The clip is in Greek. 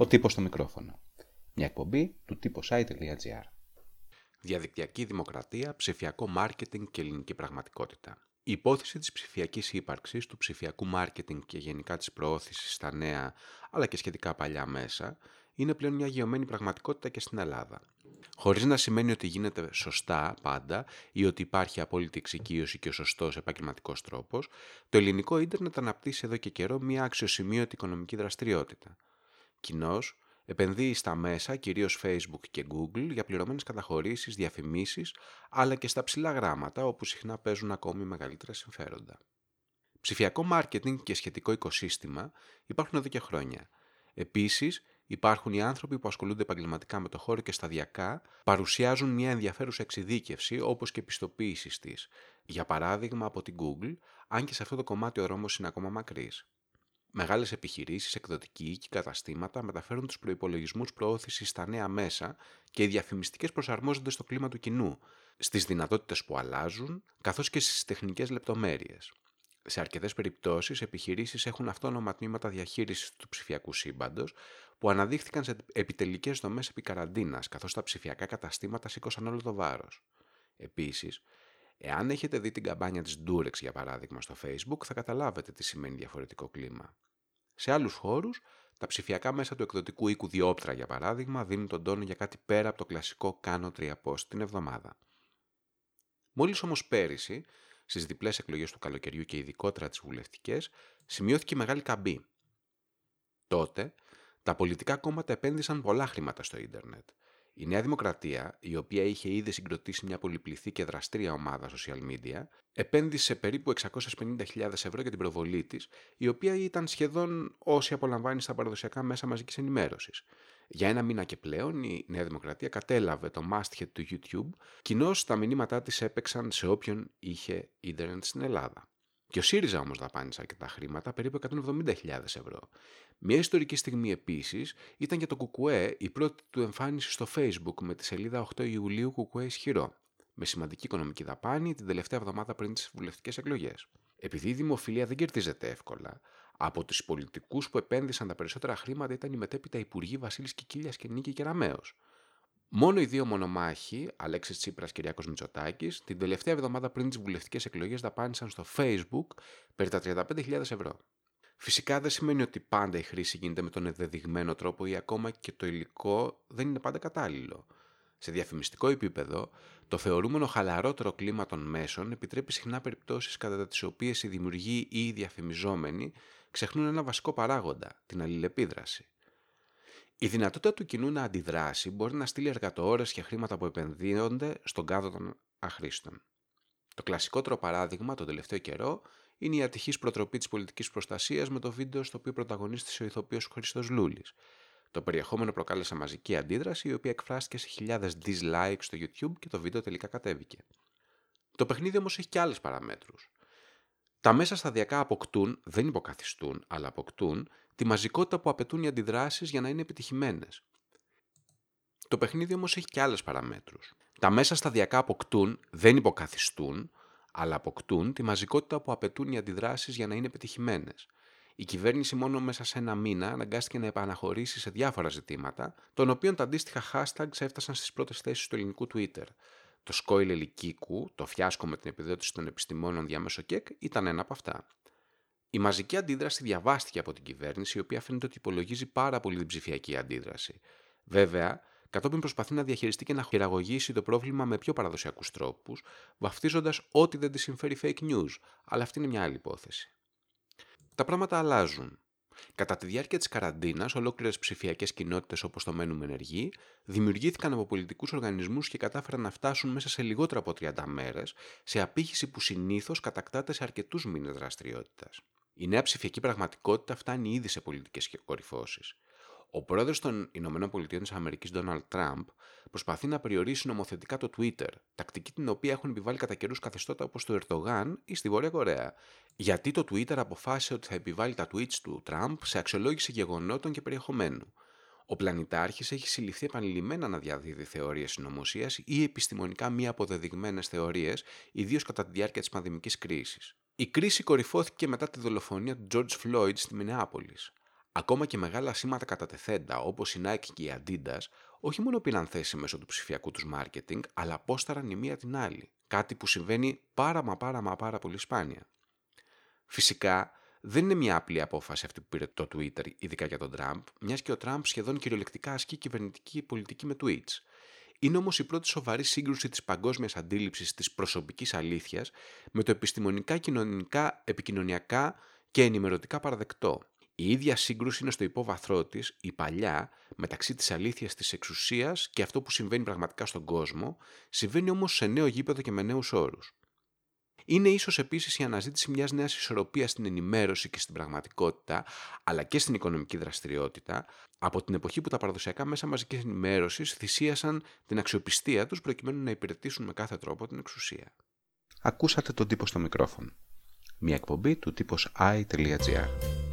Ο τύπος στο μικρόφωνο. Μια εκπομπή του typosite.gr. Διαδικτυακή δημοκρατία, ψηφιακό μάρκετινγκ και ελληνική πραγματικότητα. Η υπόθεση της ψηφιακής ύπαρξης, του ψηφιακού μάρκετινγκ και γενικά της προώθησης στα νέα αλλά και σχετικά παλιά μέσα είναι πλέον μια γεωμένη πραγματικότητα και στην Ελλάδα. Χωρίς να σημαίνει ότι γίνεται σωστά πάντα ή ότι υπάρχει απόλυτη εξοικείωση και ο σωστός επαγγελματικός τρόπος, το ελληνικό ίντερνετ αναπτύσσει εδώ και καιρό μια αξιοσημείωτη οικονομική δραστηριότητα. Κοινώ, επενδύει στα μέσα, κυρίως Facebook και Google, για πληρωμένες καταχωρήσεις, διαφημίσεις, αλλά και στα ψηλά γράμματα, όπου συχνά παίζουν ακόμη μεγαλύτερα συμφέροντα. Ψηφιακό μάρκετινγκ και σχετικό οικοσύστημα υπάρχουν εδώ και χρόνια. Επίσης, υπάρχουν οι άνθρωποι που ασχολούνται επαγγελματικά με το χώρο και σταδιακά παρουσιάζουν μια ενδιαφέρουσα εξειδίκευση όπως και επιστοποίησης της. Για παράδειγμα από την Google, αν και σε αυτό το κομμάτι ο δρόμος είναι ακόμα μακρύς. Μεγάλες επιχειρήσεις, εκδοτικοί και καταστήματα μεταφέρουν τους προπολογισμού προώθησης στα νέα μέσα και οι διαφημιστικές προσαρμόζονται στο κλίμα του κοινού, στις δυνατότητες που αλλάζουν, καθώς και στις τεχνικές λεπτομέρειες. Σε αρκετές περιπτώσεις, επιχειρήσεις έχουν αυτόνομα τμήματα διαχείρισης του ψηφιακού σύμπαντος που αναδείχθηκαν σε επιτελικές δομές επί καραντίνας, καθώς τα ψηφιακά καταστήματα σήκωσαν όλο το βάρος. Επίσης, εάν έχετε δει την καμπάνια της Durex για παράδειγμα στο Facebook, θα καταλάβετε τι σημαίνει διαφορετικό κλίμα. Σε άλλους χώρους, τα ψηφιακά μέσα του εκδοτικού οίκου Διόπτρα, για παράδειγμα, δίνουν τον τόνο για κάτι πέρα από το κλασικό κάνω τρία post την εβδομάδα. Μόλις όμως πέρυσι, στις διπλές εκλογές του καλοκαιριού και ειδικότερα τις βουλευτικές, σημειώθηκε μεγάλη καμπή. Τότε, τα πολιτικά κόμματα επένδυσαν πολλά χρήματα στο ίντερνετ. Η Νέα Δημοκρατία, η οποία είχε ήδη συγκροτήσει μια πολυπληθή και δραστήρια ομάδα social media, επένδυσε περίπου 650.000 ευρώ για την προβολή της, η οποία ήταν σχεδόν όση απολαμβάνει στα παραδοσιακά μέσα μαζικής ενημέρωσης. Για ένα μήνα και πλέον η Νέα Δημοκρατία κατέλαβε το masthead του YouTube, κοινώς τα μηνύματά της έπαιξαν σε όποιον είχε ίντερνετ στην Ελλάδα. Και ο ΣΥΡΙΖΑ όμως δαπάνησε αρκετά χρήματα, περίπου 170.000 ευρώ. Μια ιστορική στιγμή επίσης ήταν για το Κουκουέ η πρώτη του εμφάνιση στο Facebook με τη σελίδα 8 Ιουλίου Κουκουέ Ισχυρό, με σημαντική οικονομική δαπάνη την τελευταία εβδομάδα πριν τις βουλευτικές εκλογές. Επειδή η δημοφιλία δεν κερδίζεται εύκολα, από τους πολιτικούς που επένδυσαν τα περισσότερα χρήματα ήταν οι μετέπειτα υπουργοί Βασίλης Κικίλιας και Νίκη Κεραμέο. Μόνο οι δύο μονομάχοι, Αλέξης Τσίπρας και Κυριάκος Μητσοτάκης, την τελευταία εβδομάδα πριν τις βουλευτικές εκλογές δαπάνησαν στο Facebook περί τα 35.000 ευρώ. Φυσικά δεν σημαίνει ότι πάντα η χρήση γίνεται με τον ενδεδειγμένο τρόπο ή ακόμα και το υλικό δεν είναι πάντα κατάλληλο. Σε διαφημιστικό επίπεδο, το θεωρούμενο χαλαρότερο κλίμα των μέσων επιτρέπει συχνά περιπτώσεις κατά τις οποίες οι δημιουργοί ή οι διαφημιζόμενοι ξεχνούν ένα βασικό παράγοντα, την αλληλεπίδραση. Η δυνατότητα του κοινού να αντιδράσει μπορεί να στείλει εργατοόρε και χρήματα που επενδύονται στον κάδο των αχρήστων. Το κλασικότερο παράδειγμα τον τελευταίο καιρό είναι η ατυχής προτροπή της πολιτικής προστασίας με το βίντεο στο οποίο πρωταγωνίστησε ο ηθοποιός Χρήστος Λούλης. Το περιεχόμενο προκάλεσε μαζική αντίδραση, η οποία εκφράστηκε σε χιλιάδες dislikes στο YouTube και το βίντεο τελικά κατέβηκε. Το παιχνίδι όμως έχει και άλλες παραμέτρους. Τα μέσα σταδιακά αποκτούν, δεν υποκαθιστούν, αλλά αποκτούν τη μαζικότητα που απαιτούν οι αντιδράσεις για να είναι επιτυχημένες. Το παιχνίδι όμως έχει και άλλες παραμέτρους. Τα μέσα σταδιακά αποκτούν, δεν υποκαθιστούν, αλλά αποκτούν τη μαζικότητα που απαιτούν οι αντιδράσεις για να είναι πετυχημένε. Η κυβέρνηση μόνο μέσα σε ένα μήνα αναγκάστηκε να επαναχωρήσει σε διάφορα ζητήματα, των οποίων τα αντίστοιχα hashtags έφτασαν στις πρώτες θέσεις του ελληνικού Twitter. Το σκόιλ ελικίκου, το φιάσκο με την επιδότηση των επιστημόνων διάμεσο ΚΕΚ, ήταν ένα από αυτά. Η μαζική αντίδραση διαβάστηκε από την κυβέρνηση, η οποία φαίνεται ότι υπολογίζει πάρα πολύ την ψηφιακή αντίδραση. Βέβαια, κατόπιν προσπαθεί να διαχειριστεί και να χειραγωγήσει το πρόβλημα με πιο παραδοσιακούς τρόπους, βαφτίζοντας ό,τι δεν της συμφέρει fake news, αλλά αυτή είναι μια άλλη υπόθεση. Τα πράγματα αλλάζουν. Κατά τη διάρκεια της καραντίνας, ολόκληρες ψηφιακές κοινότητες όπως το Μένουμε Ενεργοί δημιουργήθηκαν από πολιτικούς οργανισμούς και κατάφεραν να φτάσουν μέσα σε λιγότερο από 30 μέρες σε απήχηση που συνήθως κατακτάται σε αρκετούς μήνες δραστηριότητας. Η νέα ψηφιακή πραγματικότητα φτάνει ήδη σε πολιτικές κορυφώσεις. Ο πρόεδρος των Ηνωμένων Πολιτείων της Αμερικής, Donald Trump, προσπαθεί να περιορίσει νομοθετικά το Twitter, τακτική την οποία έχουν επιβάλει κατά καιρούς καθεστώτα όπως το Ερντογάν ή στη Βόρεια Κορέα. Γιατί το Twitter αποφάσισε ότι θα επιβάλλει τα tweets του Trump σε αξιολόγηση γεγονότων και περιεχομένου. Ο πλανητάρχης έχει συλληφθεί επανειλημμένα να διαδίδει θεωρίες συνωμοσίας ή επιστημονικά μη αποδεδειγμένες θεωρίες, ιδίως κατά τη διάρκεια της πανδημικής κρίσης. Η κρίση κορυφώθηκε μετά τη δολοφονία του George Floyd στη Μινεάπολης. Ακόμα και μεγάλα σήματα κατατεθέντα όπως η Nike και η Adidas όχι μόνο πήραν θέση μέσω του ψηφιακού τους marketing, αλλά απόσταραν η μία την άλλη. Κάτι που συμβαίνει πάρα μα πάρα μα πάρα πολύ σπάνια. Φυσικά, δεν είναι μια απλή απόφαση αυτή που πήρε το Twitter, ειδικά για τον Τραμπ, μιας και ο Τραμπ σχεδόν κυριολεκτικά ασκεί κυβερνητική πολιτική με tweets. Είναι όμως η πρώτη σοβαρή σύγκρουση της παγκόσμιας αντίληψης της προσωπικής αλήθειας με το επιστημονικά, κοινωνικά, επικοινωνιακά και ενημερωτικά παραδεκτό. Η ίδια σύγκρουση είναι στο υπόβαθρό της, η παλιά, μεταξύ της αλήθειας της εξουσίας και αυτό που συμβαίνει πραγματικά στον κόσμο, συμβαίνει όμως σε νέο γήπεδο και με νέους όρους. Είναι ίσως επίσης η αναζήτηση μιας νέας ισορροπίας στην ενημέρωση και στην πραγματικότητα, αλλά και στην οικονομική δραστηριότητα, από την εποχή που τα παραδοσιακά μέσα μαζικής ενημέρωσης θυσίασαν την αξιοπιστία τους προκειμένου να υπηρετήσουν με κάθε τρόπο την εξουσία. Ακούσατε τον τύπο στο μικρόφωνο. Μια εκπομπή του τύπος i.gr.